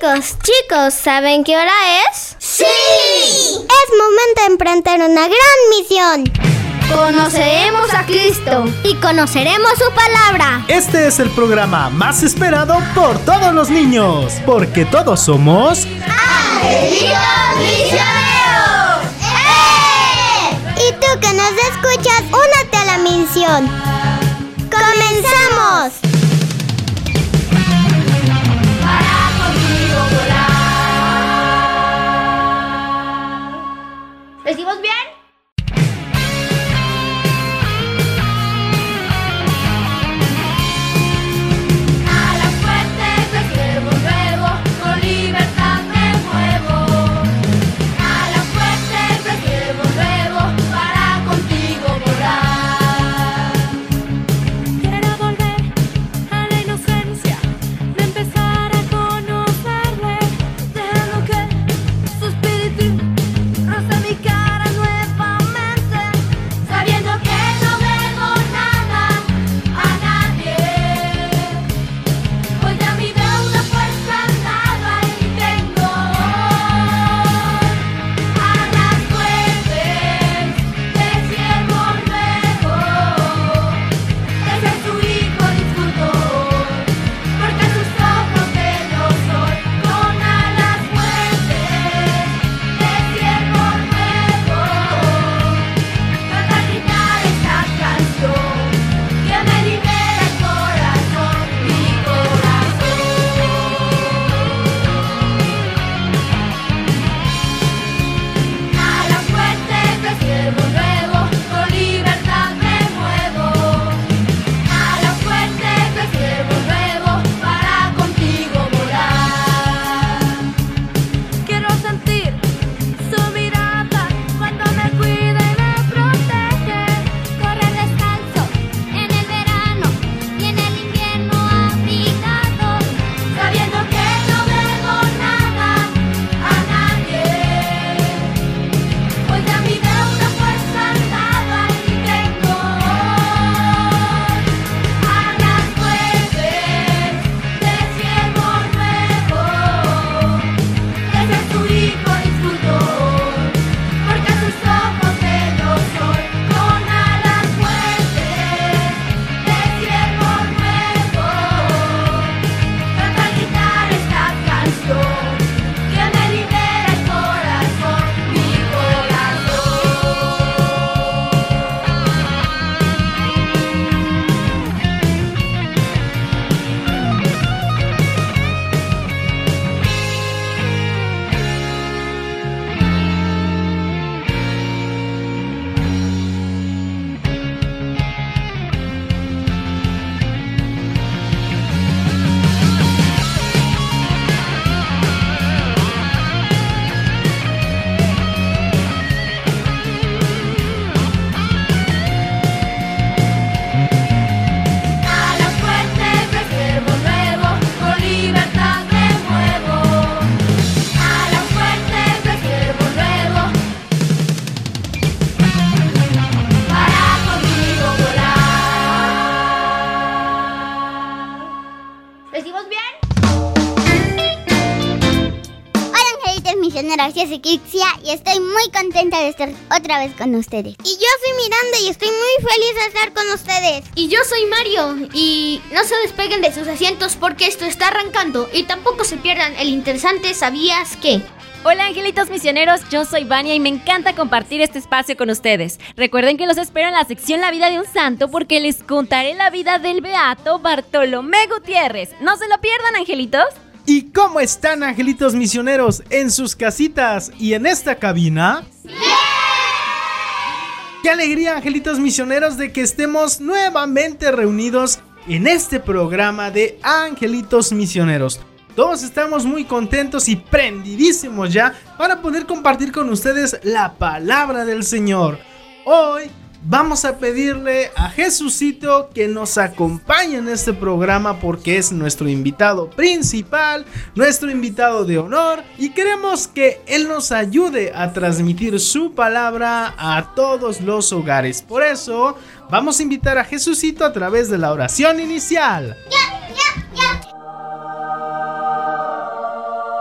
Chicos, chicos, ¿saben qué hora es? ¡Sí! Es momento de emprender una gran misión. Conoceremos a Cristo y conoceremos su palabra. Este es el programa más esperado por todos los niños, porque todos somos ¡Angelitos Misioneros! ¡Eh! Y tú que nos escuchas, únete a la misión. ¡Comenzamos! Misioneros, yo soy Kixia y estoy muy contenta de estar otra vez con ustedes. Y yo soy Miranda y estoy muy feliz de estar con ustedes. Y yo soy Mario y no se despeguen de sus asientos porque esto está arrancando y tampoco se pierdan el interesante ¿Sabías qué? Hola angelitos misioneros, yo soy Vania y me encanta compartir este espacio con ustedes. Recuerden que los espero en la sección La vida de un santo porque les contaré la vida del beato Bartolomé Gutiérrez. No se lo pierdan angelitos. ¿Y cómo están angelitos misioneros en sus casitas y en esta cabina? ¡Qué alegría angelitos misioneros de que estemos nuevamente reunidos en este programa de Angelitos Misioneros! Todos estamos muy contentos y prendidísimos ya para poder compartir con ustedes la palabra del Señor. Hoy vamos a pedirle a Jesucito que nos acompañe en este programa porque es nuestro invitado principal, nuestro invitado de honor y queremos que Él nos ayude a transmitir su palabra a todos los hogares. Por eso vamos a invitar a Jesucito a través de la oración inicial.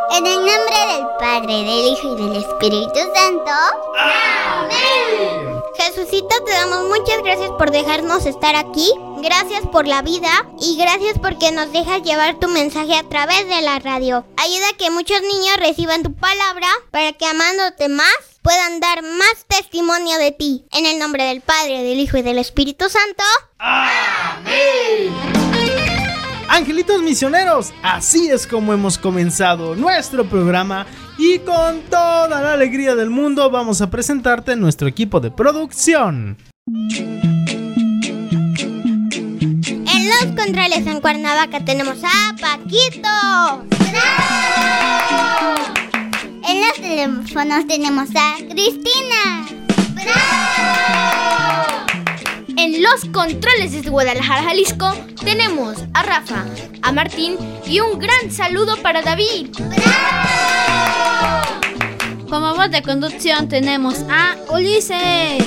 En el nombre del Padre, del Hijo y del Espíritu Santo. Amén. Jesucito, te damos muchas gracias por dejarnos estar aquí. Gracias por la vida y gracias porque nos dejas llevar tu mensaje a través de la radio. Ayuda a que muchos niños reciban tu palabra para que amándote más puedan dar más testimonio de ti. En el nombre del Padre, del Hijo y del Espíritu Santo. Angelitos misioneros, así es como hemos comenzado nuestro programa y con toda la alegría del mundo vamos a presentarte nuestro equipo de producción. En los controles en Cuernavaca tenemos a Paquito. En los teléfonos tenemos a Cristina. En los controles desde Guadalajara, Jalisco, tenemos a Rafa, a Martín y un gran saludo para David. Como voz de conducción tenemos a Ulises.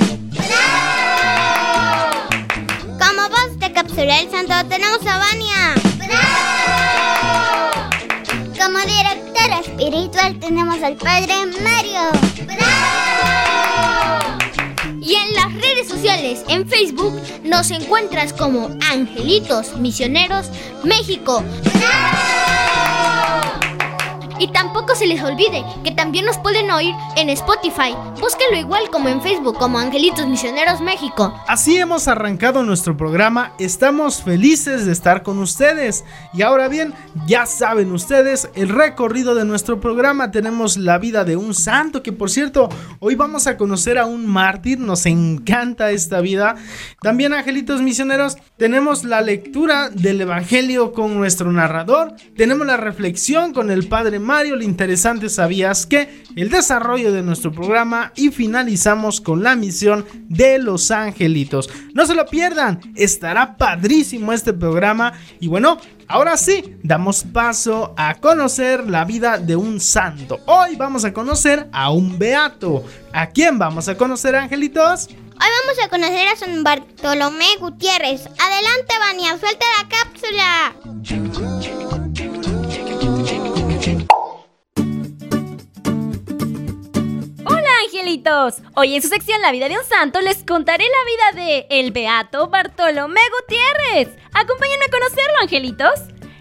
Como voz de cápsula del santo tenemos a Vania. Como directora espiritual tenemos al padre Mario. Y en las redes sociales, en Facebook, nos encuentras como Angelitos Misioneros México. Y tampoco se les olvide que también nos pueden oír en Spotify. Búsquenlo igual como en Facebook, como Angelitos Misioneros México. Así hemos arrancado nuestro programa, estamos felices de estar con ustedes. Y ahora bien, ya saben ustedes el recorrido de nuestro programa, tenemos la vida de un santo, que por cierto, hoy vamos a conocer a un mártir, nos encanta esta vida. También, angelitos misioneros, tenemos la lectura del Evangelio con nuestro narrador, tenemos la reflexión con el Padre Mario, lo interesante sabías que el desarrollo de nuestro programa y finalizamos con la misión de los angelitos. No se lo pierdan, estará padrísimo este programa y bueno, ahora sí, damos paso a conocer la vida de un santo. Hoy vamos a conocer a un beato. ¿A quién vamos a conocer, angelitos? Hoy vamos a conocer a San Bartolomé Gutiérrez. Adelante, Vania, suelta la cápsula. Angelitos, hoy en su sección La vida de un santo les contaré la vida de el beato Bartolomé Gutiérrez. Acompáñenme a conocerlo angelitos.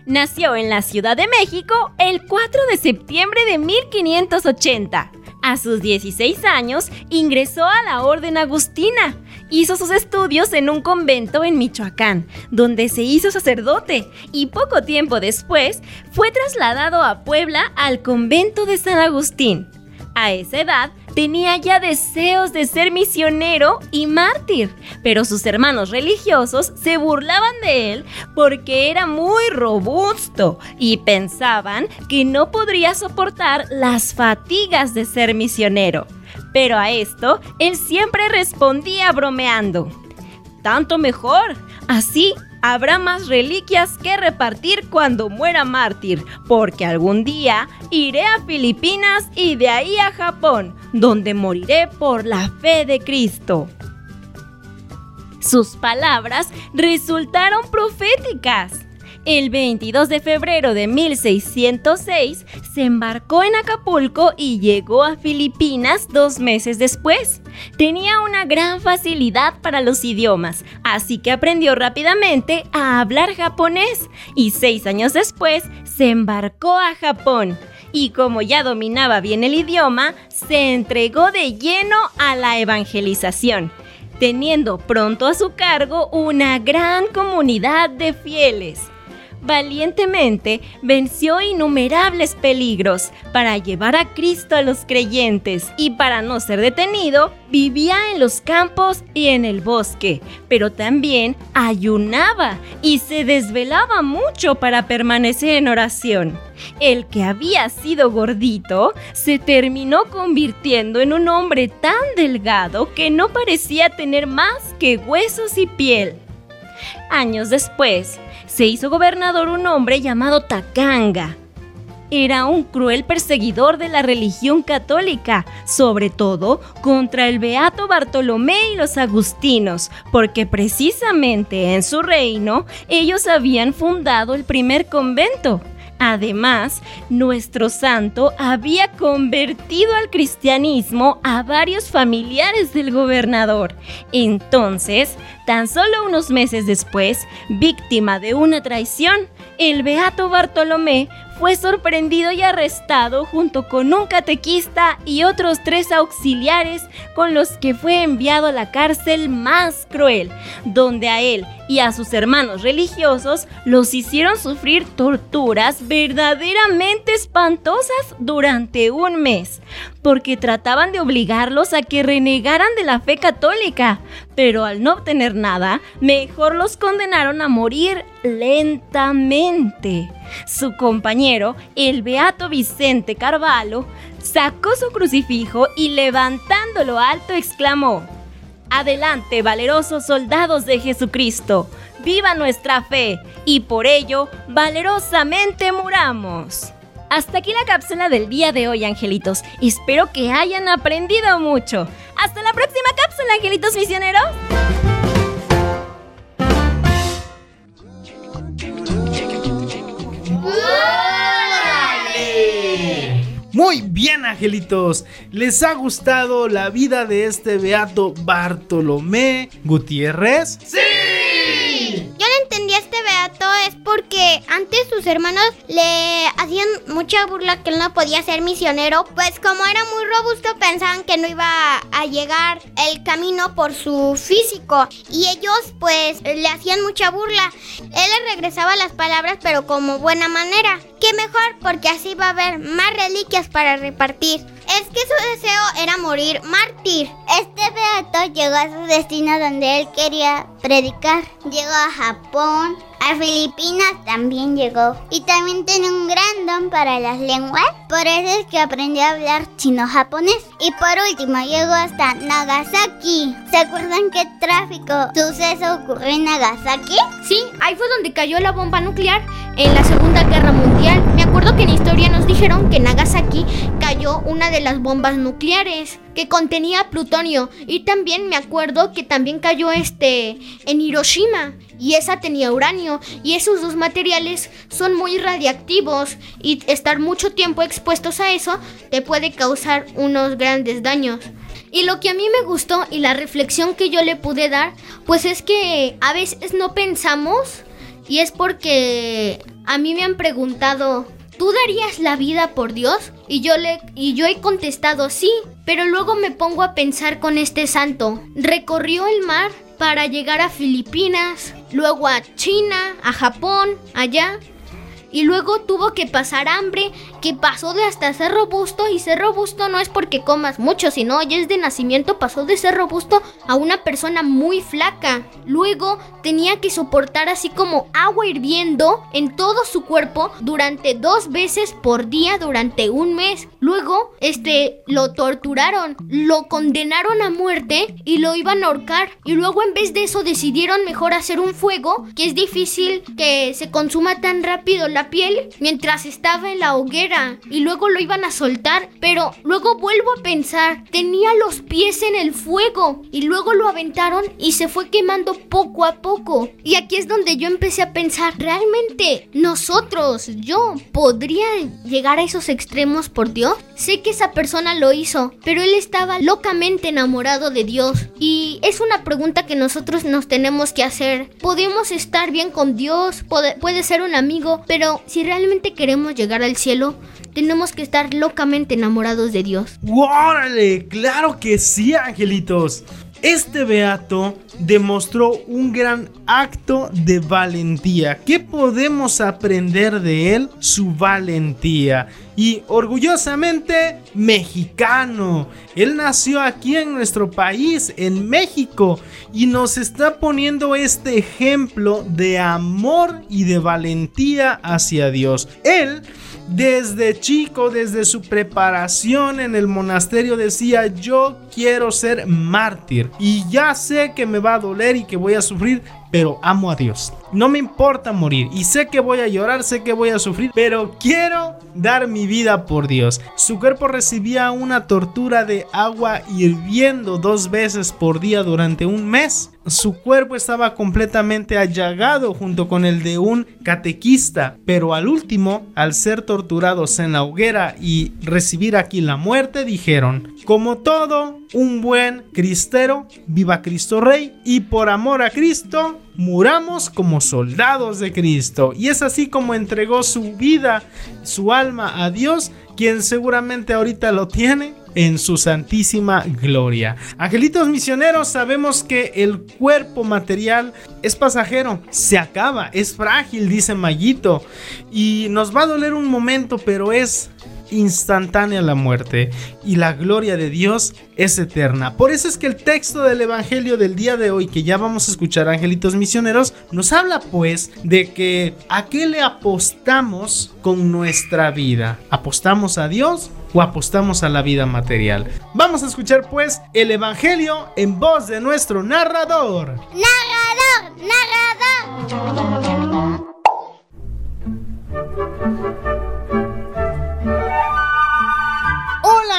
Nació en la Ciudad de México el 4 de septiembre de 1580. A sus 16 años ingresó a la Orden Agustina. Hizo sus estudios en un convento en Michoacán, donde se hizo sacerdote y poco tiempo después fue trasladado a Puebla al convento de San Agustín. A esa edad tenía ya deseos de ser misionero y mártir, pero sus hermanos religiosos se burlaban de él porque era muy robusto y pensaban que no podría soportar las fatigas de ser misionero. Pero a esto él siempre respondía bromeando. Tanto mejor, así habrá más reliquias que repartir cuando muera mártir, porque algún día iré a Filipinas y de ahí a Japón, donde moriré por la fe de Cristo. Sus palabras resultaron proféticas. El 22 de febrero de 1606 se embarcó en Acapulco y llegó a Filipinas dos meses después. Tenía una gran facilidad para los idiomas, así que aprendió rápidamente a hablar japonés y seis años después se embarcó a Japón. Y como ya dominaba bien el idioma, se entregó de lleno a la evangelización teniendo pronto a su cargo una gran comunidad de fieles. Valientemente venció innumerables peligros para llevar a Cristo a los creyentes y para no ser detenido, vivía en los campos y en el bosque, pero también ayunaba y se desvelaba mucho para permanecer en oración. El que había sido gordito se terminó convirtiendo en un hombre tan delgado que no parecía tener más que huesos y piel. Años después, se hizo gobernador un hombre llamado Takanga. Era un cruel perseguidor de la religión católica, sobre todo contra el beato Bartolomé y los agustinos, porque precisamente en su reino ellos habían fundado el primer convento. Además, nuestro santo había convertido al cristianismo a varios familiares del gobernador. Entonces, tan solo unos meses después, víctima de una traición, el beato Bartolomé fue sorprendido y arrestado junto con un catequista y otros tres auxiliares con los que fue enviado a la cárcel más cruel, donde a él y a sus hermanos religiosos los hicieron sufrir torturas verdaderamente espantosas durante un mes, porque trataban de obligarlos a que renegaran de la fe católica, pero al no obtener nada, mejor los condenaron a morir lentamente. Su compañero, el beato Vicente Carvalho, sacó su crucifijo y levantándolo alto exclamó, Adelante, valerosos soldados de Jesucristo, viva nuestra fe y por ello valerosamente muramos. Hasta aquí la cápsula del día de hoy, angelitos. Espero que hayan aprendido mucho. Hasta la próxima cápsula, angelitos misioneros. Muy bien, angelitos. ¿Les ha gustado la vida de este beato Bartolomé Gutiérrez? Yo beato es porque antes sus hermanos le hacían mucha burla que él no podía ser misionero, pues como era muy robusto pensaban que no iba a llegar el camino por su físico y ellos pues le hacían mucha burla. Él le regresaba las palabras pero como buena manera. Qué mejor porque así va a haber más reliquias para repartir. Es que su deseo era morir mártir. Este beato llegó a su destino donde él quería predicar. Llegó a Japón, a Filipinas también llegó. Y también tiene un gran don para las lenguas. Por eso es que aprendió a hablar chino-japonés. Y por último llegó hasta Nagasaki. ¿Se acuerdan qué tráfico suceso ocurrió en Nagasaki? Sí, ahí fue donde cayó la bomba nuclear en la Segunda Guerra Mundial. Me acuerdo que en historia nos dijeron que en Nagasaki cayó una de las bombas nucleares que contenía plutonio y también me acuerdo que también cayó este en Hiroshima y esa tenía uranio y esos dos materiales son muy radiactivos y estar mucho tiempo expuestos a eso te puede causar unos grandes daños. Y lo que a mí me gustó y la reflexión que yo le pude dar, pues es que a veces no pensamos y es porque a mí me han preguntado, ¿tú darías la vida por Dios? Y yo le y yo he contestado sí, pero luego me pongo a pensar con este santo. Recorrió el mar para llegar a Filipinas, luego a China, a Japón, allá. Y luego tuvo que pasar hambre, que pasó de hasta ser robusto. Y ser robusto no es porque comas mucho, sino ya es de nacimiento, pasó de ser robusto a una persona muy flaca. Luego tenía que soportar así como agua hirviendo en todo su cuerpo durante dos veces por día durante un mes. Luego, este, lo torturaron, lo condenaron a muerte y lo iban a ahorcar. Y luego en vez de eso decidieron mejor hacer un fuego, que es difícil que se consuma tan rápido la piel mientras estaba en la hoguera. Y luego lo iban a soltar. Pero luego vuelvo a pensar, tenía los pies en el fuego. Y luego lo aventaron y se fue quemando poco a poco. Y aquí es donde yo empecé a pensar, realmente nosotros, yo, podría llegar a esos extremos por Dios. Sé que esa persona lo hizo, pero él estaba locamente enamorado de Dios. Y es una pregunta que nosotros nos tenemos que hacer. Podemos estar bien con Dios, puede, puede ser un amigo, pero si realmente queremos llegar al cielo, tenemos que estar locamente enamorados de Dios. ¡Órale! ¡Claro que sí, angelitos! Este beato demostró un gran acto de valentía. ¿Qué podemos aprender de él? Su valentía. Y orgullosamente mexicano. Él nació aquí en nuestro país, en México. Y nos está poniendo este ejemplo de amor y de valentía hacia Dios. Él desde chico, desde su preparación en el monasterio, decía, yo quiero ser mártir. Y ya sé que me va a doler y que voy a sufrir, pero amo a Dios. No me importa morir y sé que voy a llorar, sé que voy a sufrir, pero quiero dar mi vida por Dios. Su cuerpo recibía una tortura de agua hirviendo dos veces por día durante un mes. Su cuerpo estaba completamente allagado junto con el de un catequista, pero al último, al ser torturados en la hoguera y recibir aquí la muerte, dijeron, como todo un buen cristero, viva Cristo Rey, y por amor a Cristo, muramos como soldados de Cristo. Y es así como entregó su vida, su alma a Dios, quien seguramente ahorita lo tiene en su santísima gloria. Angelitos misioneros, sabemos que el cuerpo material es pasajero, se acaba, es frágil, dice Mayito, y nos va a doler un momento, pero es instantánea la muerte y la gloria de Dios es eterna. Por eso es que el texto del Evangelio del día de hoy, que ya vamos a escuchar, angelitos misioneros, nos habla pues de que a qué le apostamos con nuestra vida. ¿Apostamos a Dios o apostamos a la vida material? Vamos a escuchar pues el Evangelio en voz de nuestro narrador. Narrador, narrador.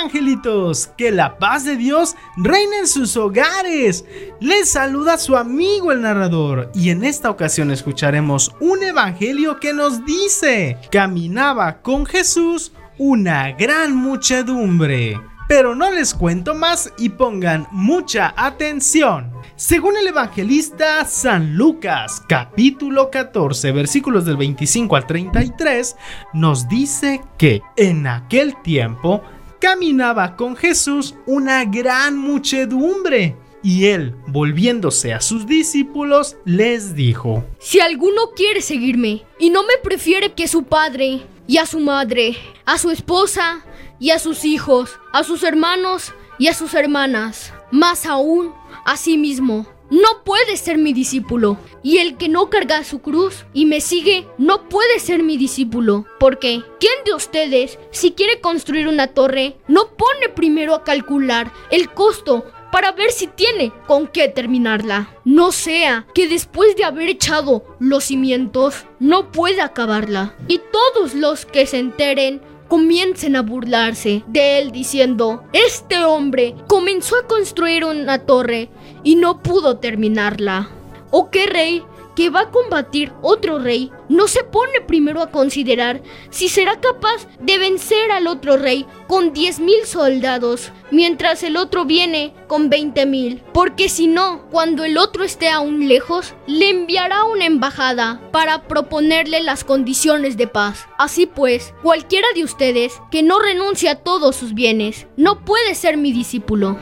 Angelitos, que la paz de Dios reine en sus hogares. Les saluda su amigo el narrador y en esta ocasión escucharemos un evangelio que nos dice, caminaba con Jesús una gran muchedumbre. Pero no les cuento más y pongan mucha atención. Según el evangelista San Lucas, capítulo 14, versículos del 25 al 33, nos dice que en aquel tiempo caminaba con Jesús una gran muchedumbre. Y él, volviéndose a sus discípulos, les dijo, Si alguno quiere seguirme y no me prefiere que su padre y a su madre, a su esposa y a sus hijos, a sus hermanos y a sus hermanas, más aún a sí mismo, no puede ser mi discípulo. Y el que no carga su cruz y me sigue, no puede ser mi discípulo. Porque, ¿quién de ustedes, si quiere construir una torre, no pone primero a calcular el costo para ver si tiene con qué terminarla. No sea que después de haber echado los cimientos, no pueda acabarla. Y todos los que se enteren comiencen a burlarse de él diciendo, este hombre comenzó a construir una torre y no pudo terminarla. ¿O qué rey que va a combatir otro rey no se pone primero a considerar si será capaz de vencer al otro rey con 10.000 soldados, mientras el otro viene con 20.000? Porque si no, cuando el otro esté aún lejos, le enviará una embajada para proponerle las condiciones de paz. Así pues, cualquiera de ustedes que no renuncie a todos sus bienes, no puede ser mi discípulo.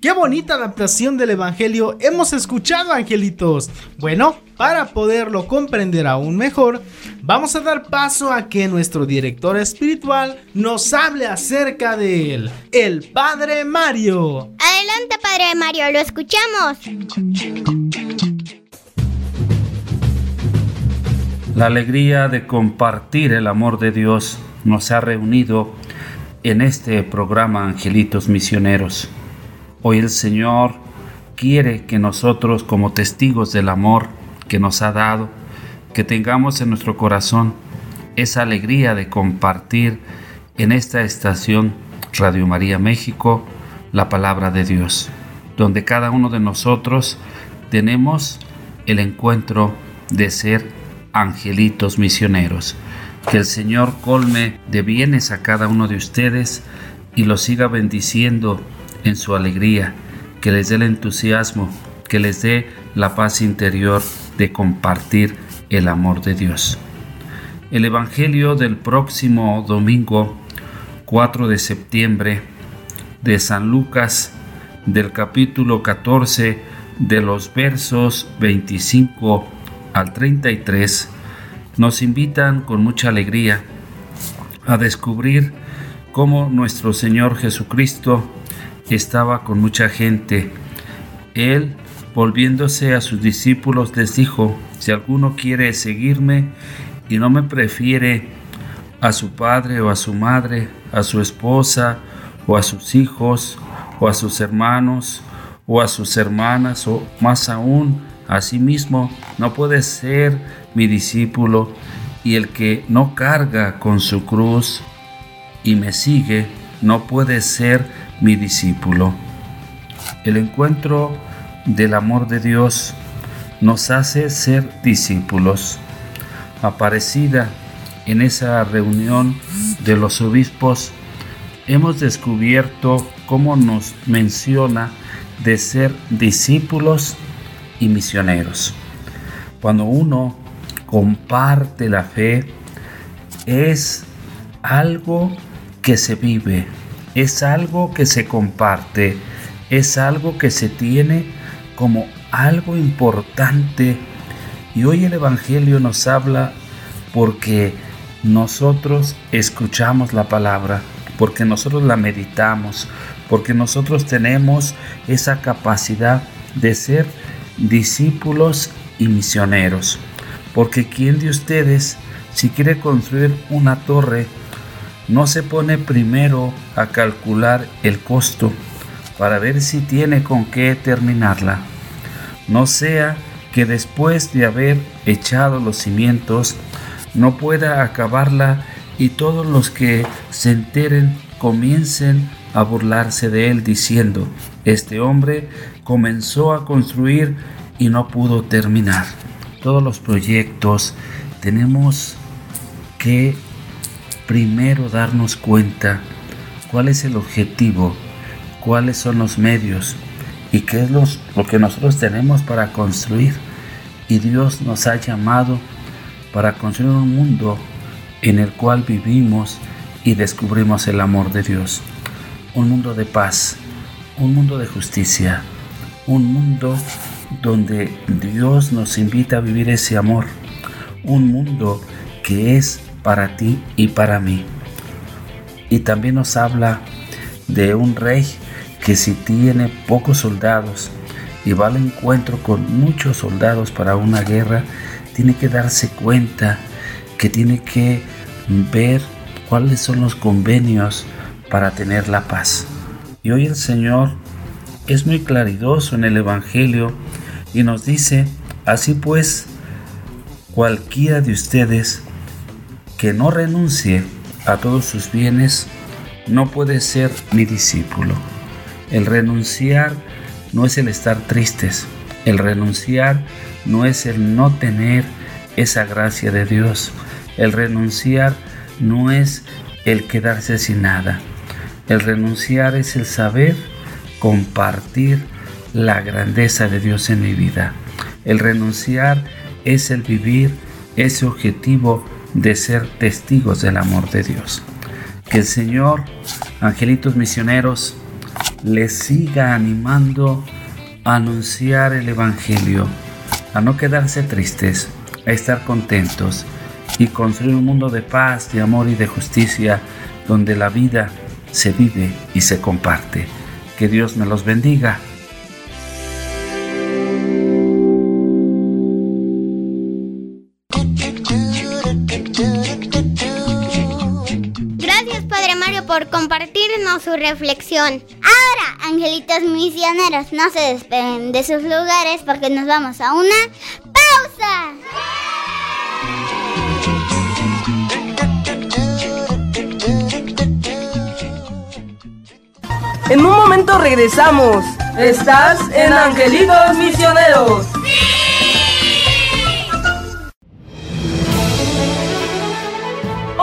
¡Qué bonita adaptación del Evangelio hemos escuchado, angelitos! Bueno, para poderlo comprender aún mejor, vamos a dar paso a que nuestro director espiritual nos hable acerca de él, el Padre Mario. Adelante, Padre Mario, lo escuchamos. La alegría de compartir el amor de Dios nos ha reunido en este programa Angelitos Misioneros. Hoy el Señor quiere que nosotros como testigos del amor que nos ha dado, que tengamos en nuestro corazón esa alegría de compartir en esta estación Radio María México la palabra de Dios, donde cada uno de nosotros tenemos el encuentro de ser angelitos misioneros. Que el Señor colme de bienes a cada uno de ustedes y los siga bendiciendo en su alegría, que les dé el entusiasmo, que les dé la paz interior de compartir el amor de Dios. El Evangelio del próximo domingo 4 de septiembre de San Lucas del capítulo 14 de los versos 25 al 33 nos invitan con mucha alegría a descubrir cómo nuestro Señor Jesucristo estaba con mucha gente. Él, volviéndose a sus discípulos, les dijo, si alguno quiere seguirme y no me prefiere a su padre o a su madre, a su esposa o a sus hijos o a sus hermanos o a sus hermanas o más aún a sí mismo, no puede ser mi discípulo y el que no carga con su cruz y me sigue, no puede ser mi discípulo. El encuentro del amor de Dios nos hace ser discípulos. Aparecida en esa reunión de los obispos, hemos descubierto cómo nos menciona de ser discípulos y misioneros. Cuando uno comparte la fe, es algo que se vive, es algo que se comparte, es algo que se tiene como algo importante. Y hoy el Evangelio nos habla porque nosotros escuchamos la palabra, porque nosotros la meditamos, porque nosotros tenemos esa capacidad de ser discípulos y misioneros. Porque ¿quién de ustedes, si quiere construir una torre, no se pone primero a calcular el costo para ver si tiene con qué terminarla? No sea que después de haber echado los cimientos, no pueda acabarla y todos los que se enteren comiencen a burlarse de él diciendo, este hombre comenzó a construir y no pudo terminar. Todos los proyectos tenemos que primero darnos cuenta cuál es el objetivo, cuáles son los medios y qué es los, lo que nosotros tenemos para construir. Y Dios nos ha llamado para construir un mundo en el cual vivimos y descubrimos el amor de Dios. Un mundo de paz, un mundo de justicia, un mundo donde Dios nos invita a vivir ese amor. Un mundo que es para ti y para mí. Y también nos habla de un rey que si tiene pocos soldados y va al encuentro con muchos soldados para una guerra, tiene que darse cuenta que tiene que ver cuáles son los convenios para tener la paz. Y hoy el Señor es muy claridoso en el Evangelio y nos dice, así pues, cualquiera de ustedes que no renuncie a todos sus bienes, no puede ser mi discípulo. El renunciar no es el estar tristes, el renunciar no es el no tener esa gracia de Dios, el renunciar no es el quedarse sin nada, el renunciar es el saber compartir la grandeza de Dios en mi vida. El renunciar es el vivir ese objetivo de ser testigos del amor de Dios. Que el Señor, angelitos misioneros, les siga animando a anunciar el Evangelio, a no quedarse tristes, a estar contentos y construir un mundo de paz, de amor y de justicia donde la vida se vive y se comparte. Que Dios me los bendiga. Su reflexión. Ahora, angelitos misioneros, no se despeguen de sus lugares porque nos vamos a una pausa. En un momento regresamos. Estás en Angelitos Misioneros.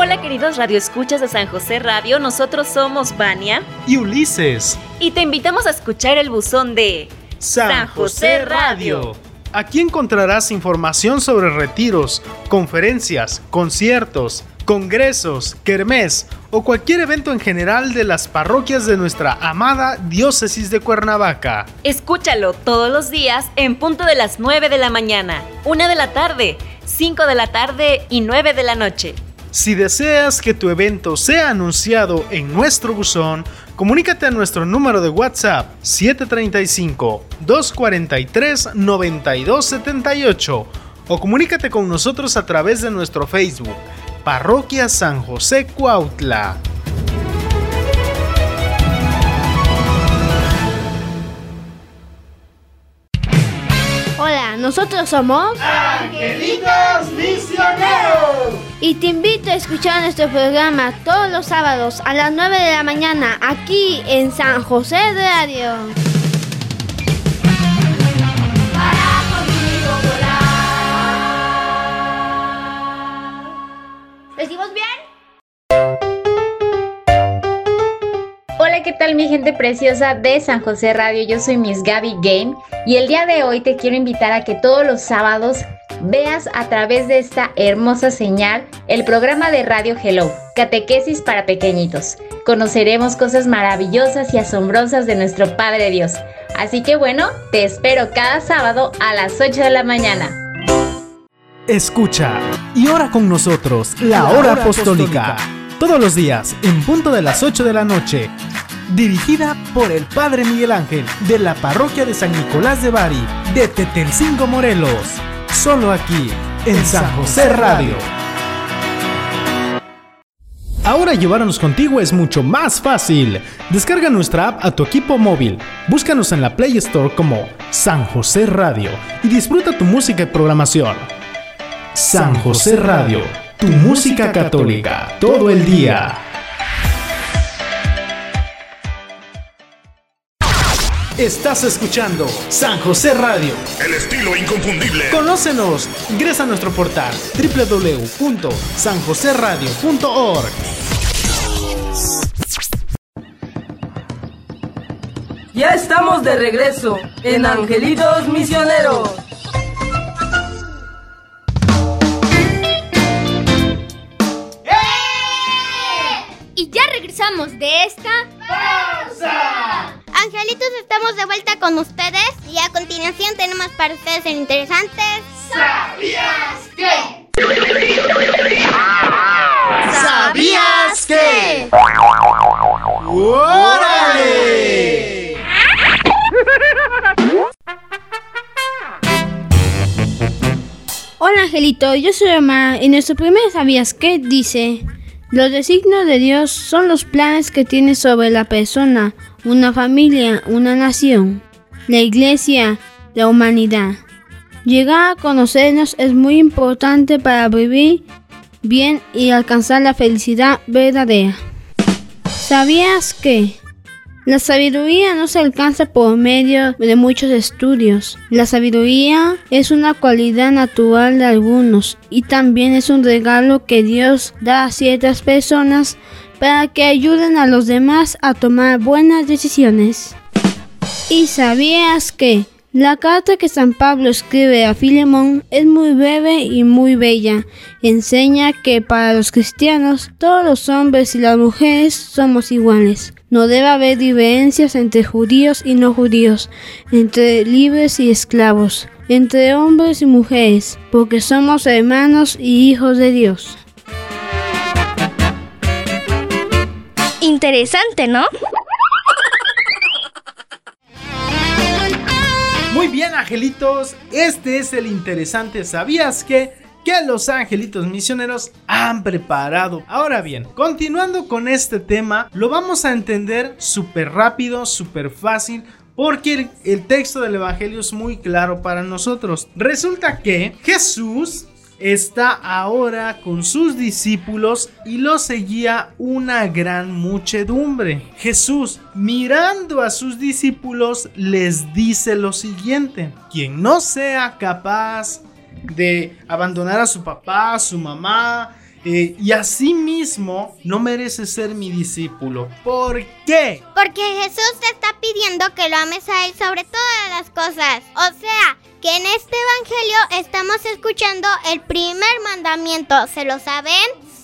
Hola queridos radioescuchas de San José Radio, nosotros somos Vania Y Ulises, y te invitamos a escuchar el buzón de San José Radio. Aquí encontrarás información sobre retiros, conferencias, conciertos, congresos, kermés o cualquier evento en general de las parroquias de nuestra amada diócesis de Cuernavaca. Escúchalo todos los días en punto de las 9 de la mañana, 1 de la tarde, 5 de la tarde y 9 de la noche. Si deseas que tu evento sea anunciado en nuestro buzón, comunícate a nuestro número de WhatsApp 735-243-9278 o comunícate con nosotros a través de nuestro Facebook Parroquia San José Cuautla. Hola, nosotros somos Angelitos Misioneros. Y te invito a escuchar nuestro programa todos los sábados a las 9 de la mañana aquí en San José Radio. ¿Lo hicimos bien? Hola, ¿qué tal mi gente preciosa de San José Radio? Yo soy Miss Gaby Game y el día de hoy te quiero invitar a que todos los sábados veas a través de esta hermosa señal el programa de Radio Hello, Catequesis para Pequeñitos. Conoceremos cosas maravillosas y asombrosas de nuestro Padre Dios. Así que bueno, te espero cada sábado a las 8 de la mañana. Escucha y ora con nosotros la hora apostólica. Todos los días, en punto de las 8 de la noche. Dirigida por el Padre Miguel Ángel de la Parroquia de San Nicolás de Bari, de Tetelcingo, Morelos. Solo aquí, en San José Radio. Ahora llevarnos contigo es mucho más fácil. Descarga nuestra app a tu equipo móvil. Búscanos en la Play Store como San José Radio y disfruta tu música y programación. San José Radio, tu música católica, todo el día. Estás escuchando San José Radio. El estilo inconfundible. Conócenos. Ingresa a nuestro portal www.sanjoseradio.org. Ya estamos de regreso en Angelitos Misioneros. Y ya regresamos de esta Angelitos, estamos de vuelta con ustedes y a continuación tenemos para ustedes el interesante. ¿Sabías que? ¡Órale! Hola Angelito, yo soy Omar y nuestro primer ¿Sabías qué? dice, los designios de Dios son los planes que tiene sobre la persona, una familia, una nación, la iglesia, la humanidad. Llegar a conocernos es muy importante para vivir bien y alcanzar la felicidad verdadera. ¿Sabías que? La sabiduría no se alcanza por medio de muchos estudios. La sabiduría es una cualidad natural de algunos y también es un regalo que Dios da a ciertas personas para que ayuden a los demás a tomar buenas decisiones. ¿Y sabías que? La carta que San Pablo escribe a Filemón es muy breve y muy bella. Enseña que para los cristianos todos los hombres y las mujeres somos iguales. No debe haber diferencias entre judíos y no judíos, entre libres y esclavos, entre hombres y mujeres, porque somos hermanos y hijos de Dios. Interesante, ¿no? Muy bien, angelitos. Este es el interesante. ¿Sabías que? Que los angelitos misioneros han preparado. Ahora bien, continuando con este tema, lo vamos a entender súper rápido, súper fácil. Porque el, el texto del Evangelio es muy claro para nosotros. Resulta que Jesús está ahora con sus discípulos y lo seguía una gran muchedumbre. Jesús, mirando a sus discípulos, les dice lo siguiente, quien no sea capaz de abandonar a su papá, su mamá, eh, y así mismo no merece ser mi discípulo. ¿Por qué? Porque Jesús te está pidiendo que lo ames a Él sobre todas las cosas. O sea, que en este Evangelio estamos escuchando el primer mandamiento. ¿Se lo saben?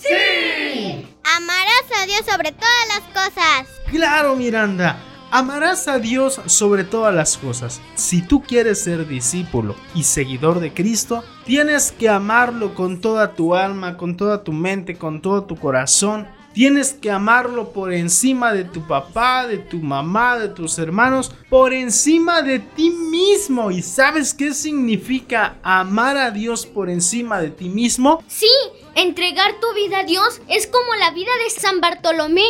¡Sí! Amarás a Dios sobre todas las cosas. Claro, Miranda. Amarás a Dios sobre todas las cosas. Si tú quieres ser discípulo y seguidor de Cristo, tienes que amarlo con toda tu alma, con toda tu mente, con todo tu corazón. Tienes que amarlo por encima de tu papá, de tu mamá, de tus hermanos, por encima de ti mismo. ¿Y sabes qué significa amar a Dios por encima de ti mismo? Sí, Entregar tu vida a Dios es como la vida de San Bartolomé,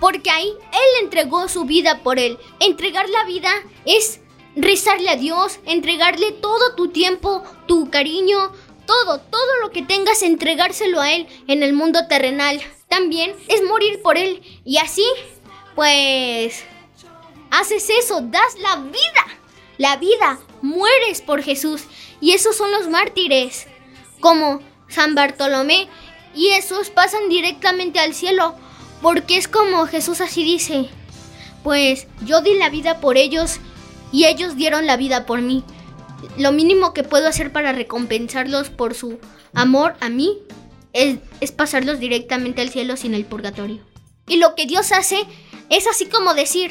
porque ahí Él entregó su vida por Él. Entregar la vida es rezarle a Dios, entregarle todo tu tiempo, tu cariño, todo, todo lo que tengas, entregárselo a Él en el mundo terrenal. También es morir por Él. Y así, pues, haces eso, das la vida. La vida, mueres por Jesús. Y esos son los mártires, como San Bartolomé. Y esos pasan directamente al cielo, porque es como Jesús así dice. Pues yo di la vida por ellos y ellos dieron la vida por mí. Lo mínimo que puedo hacer para recompensarlos por su amor a mí es, pasarlos directamente al cielo sin el purgatorio. Y lo que Dios hace es así como decir,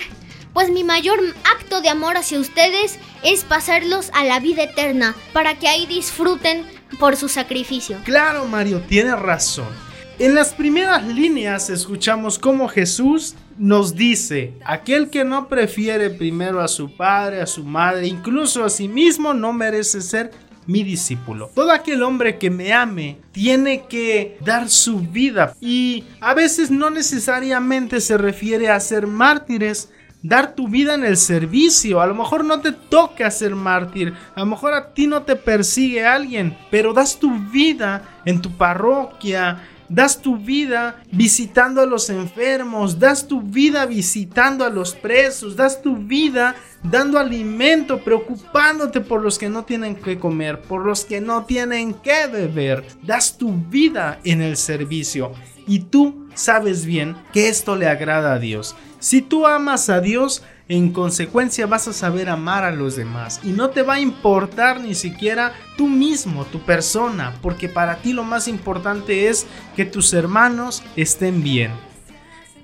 pues mi mayor acto de amor hacia ustedes es pasarlos a la vida eterna, para que ahí disfruten por su sacrificio. Claro, Mario, tienes razón. En las primeras líneas escuchamos cómo Jesús nos dice, aquel que no prefiere primero a su padre, a su madre, incluso a sí mismo, no merece ser mi discípulo. Todo aquel hombre que me ame tiene que dar su vida y a veces no necesariamente se refiere a ser mártires, dar tu vida en el servicio. A lo mejor no te toca ser mártir, a lo mejor a ti no te persigue alguien, pero das tu vida en tu parroquia, das tu vida visitando a los enfermos, das tu vida visitando a los presos, das tu vida dando alimento, preocupándote por los que no tienen que comer, por los que no tienen que beber. Das tu vida en el servicio y tú sabes bien que esto le agrada a Dios. Si tú amas a Dios, en consecuencia vas a saber amar a los demás y no te va a importar ni siquiera tú mismo, tu persona, porque para ti lo más importante es que tus hermanos estén bien.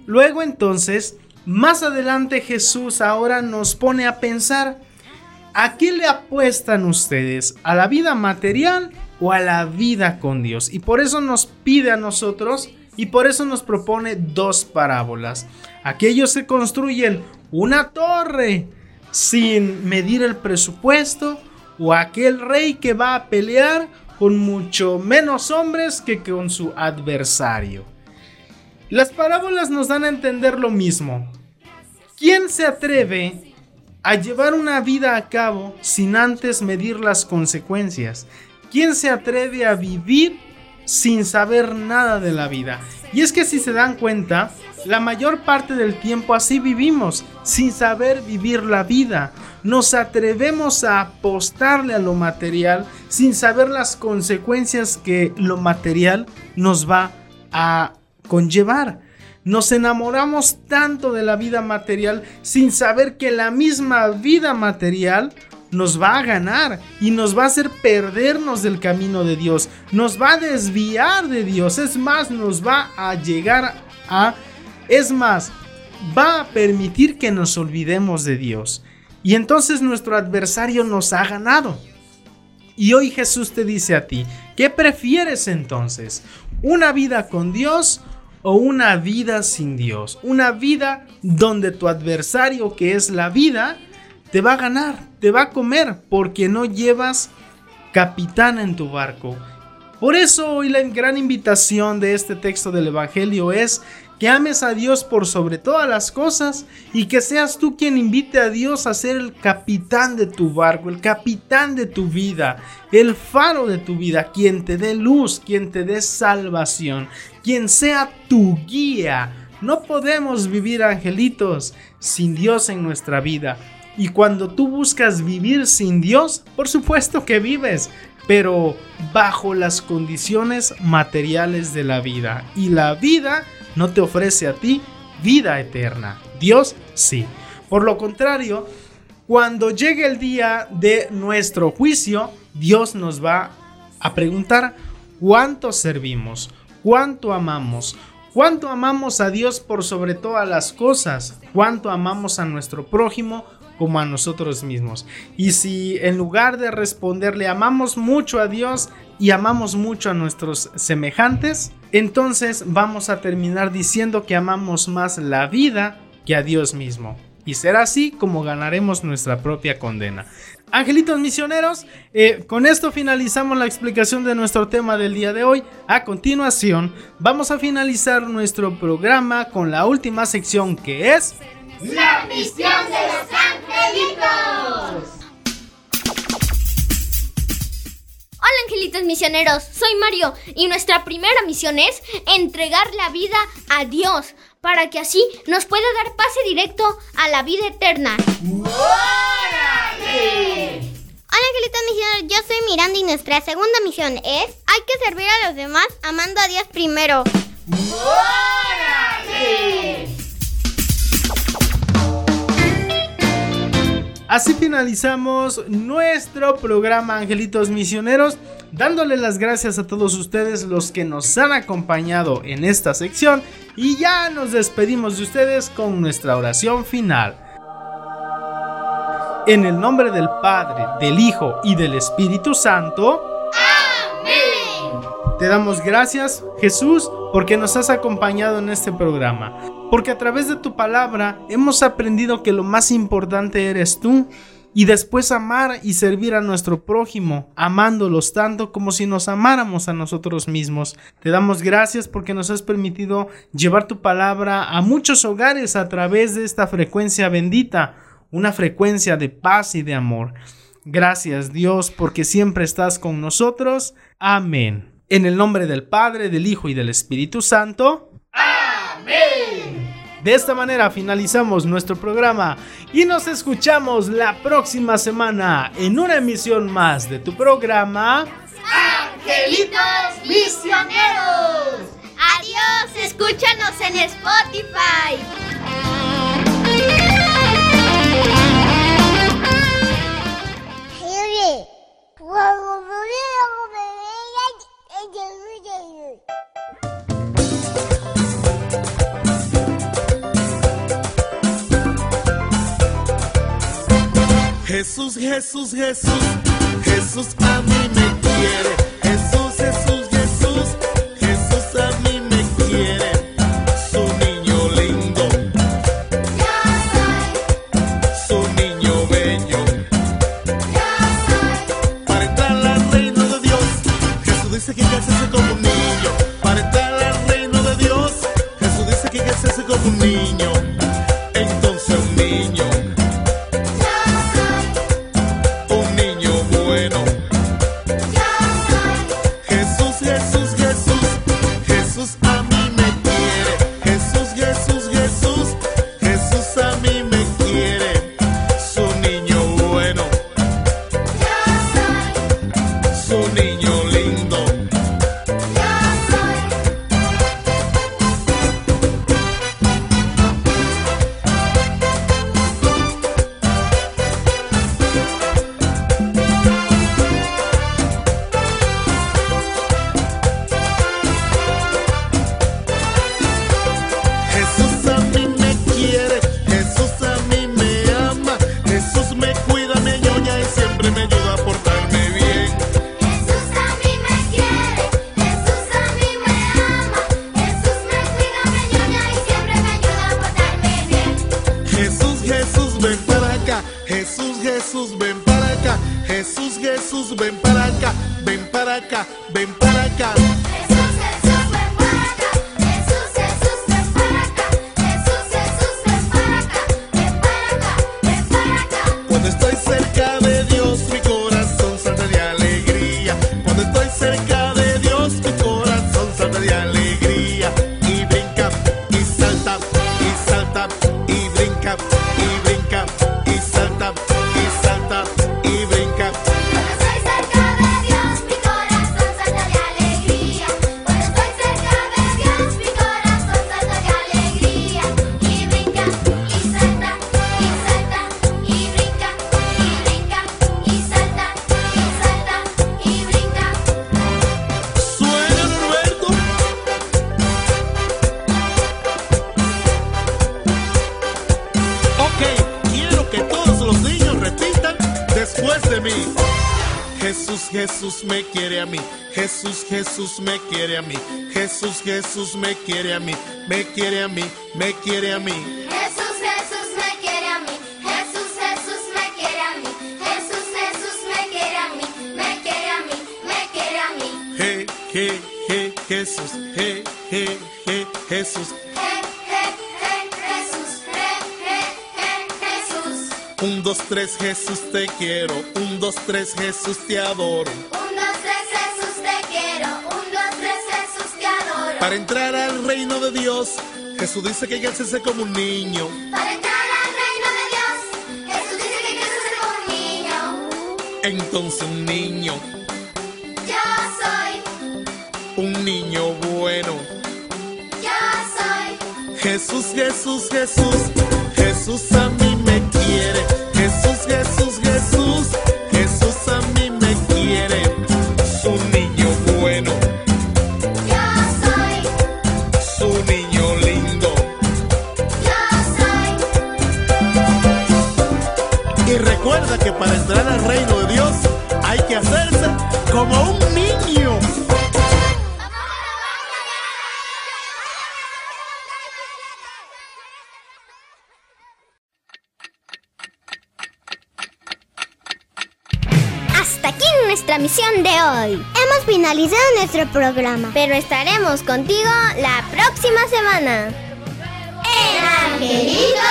Luego entonces, más adelante Jesús ahora nos pone a pensar, ¿a qué le apuestan ustedes? ¿A la vida material o a la vida con Dios? Y por eso nos pide a nosotros y por eso nos propone dos parábolas. Aquellos que construyen una torre sin medir el presupuesto o aquel rey que va a pelear con mucho menos hombres que con su adversario. Las parábolas nos dan a entender lo mismo. ¿Quién se atreve a llevar una vida a cabo sin antes medir las consecuencias? ¿Quién se atreve a vivir sin saber nada de la vida? Y es que si se dan cuenta, la mayor parte del tiempo así vivimos, sin saber vivir la vida. Nos atrevemos a apostarle a lo material sin saber las consecuencias que lo material nos va a conllevar. Nos enamoramos tanto de la vida material sin saber que la misma vida material nos va a ganar y nos va a hacer perdernos del camino de Dios, nos va a desviar de Dios, es más, nos va a llegar a, es más, va a permitir que nos olvidemos de Dios. Y entonces nuestro adversario nos ha ganado. Y hoy Jesús te dice a ti, ¿qué prefieres entonces? ¿Una vida con Dios o una vida sin Dios? Una vida donde tu adversario, que es la vida, te va a ganar, te va a comer, porque no llevas capitán en tu barco. Por eso hoy la gran invitación de este texto del Evangelio es que ames a Dios por sobre todas las cosas y que seas tú quien invite a Dios a ser el capitán de tu barco, el capitán de tu vida, el faro de tu vida, quien te dé luz, quien te dé salvación, quien sea tu guía. No podemos vivir angelitos sin Dios en nuestra vida. Y cuando tú buscas vivir sin Dios, por supuesto que vives, pero bajo las condiciones materiales de la vida. Y la vida no te ofrece a ti vida eterna. Dios sí. Por lo contrario, cuando llegue el día de nuestro juicio, Dios nos va a preguntar cuánto servimos, cuánto amamos, cuánto amamos a Dios por sobre todas las cosas, cuánto amamos a nuestro prójimo como a nosotros mismos. Y si en lugar de responderle amamos mucho a Dios y amamos mucho a nuestros semejantes, entonces vamos a terminar diciendo que amamos más la vida que a Dios mismo. Y será así como ganaremos nuestra propia condena. Angelitos misioneros, eh, con esto finalizamos la explicación de nuestro tema del día de hoy. A continuación, vamos a finalizar nuestro programa con la última sección que es... La misión de los angelitos. Hola angelitos misioneros, soy Mario y nuestra primera misión es entregar la vida a Dios para que así nos pueda dar pase directo a la vida eterna. Hola angelitos misioneros, yo soy Miranda y nuestra segunda misión es hay que servir a los demás amando a Dios primero. Así finalizamos nuestro programa Angelitos Misioneros, dándole las gracias a todos ustedes los que nos han acompañado en esta sección y ya nos despedimos de ustedes con nuestra oración final. En el nombre del Padre, del Hijo y del Espíritu Santo. Te damos gracias, Jesús, porque nos has acompañado en este programa. Porque a través de tu palabra hemos aprendido que lo más importante eres tú. Y después amar y servir a nuestro prójimo, amándolos tanto como si nos amáramos a nosotros mismos. Te damos gracias porque nos has permitido llevar tu palabra a muchos hogares a través de esta frecuencia bendita, una frecuencia de paz y de amor. Gracias Dios porque siempre estás con nosotros. Amén. En el nombre del Padre, del Hijo y del Espíritu Santo. Amén. De esta manera finalizamos nuestro programa y nos escuchamos la próxima semana en una emisión más de tu programa Angelitos misioneros. Adiós, escúchanos en Spotify. Jesús, Jesús, Jesús, Jesús a mí me quiere. Jesús, Jesús, Jesús, Jesús a mí me quiere. Su niño lindo, su niño bello. Para entrar al reino de Dios, Jesús dice que hacerse como un niño. Para entrar al reino de Dios, Jesús dice que hacerse como un niño. Jesús me quiere a mí, Jesús, Jesús me quiere a mí, me quiere a mí, me quiere a mí. Jesús, Jesús me quiere a mí, Jesús, Jesús me quiere a mí, Jesús, Jesús me quiere a mí, me quiere a mí, me quiere a mí. Je, je, je, Jesús, je, je, je, Jesús. Un, dos, tres, Jesús te quiero. Un, dos, tres, Jesús te adoro. Para entrar al reino de Dios, Jesús dice que hay que hacerse como un niño. Para entrar al reino de Dios, Jesús dice que hay que hacerse como un niño. Entonces un niño, Yo soy, un niño bueno. yo soy. Jesús, Jesús, Jesús, Jesús a mí me quiere. Jesús, Jesús, Jesús, Jesús recuerda que para entrar al reino de Dios hay que hacerse como un niño. Hasta aquí nuestra misión de hoy. Hemos finalizado nuestro programa, pero estaremos contigo la próxima semana. En Angelito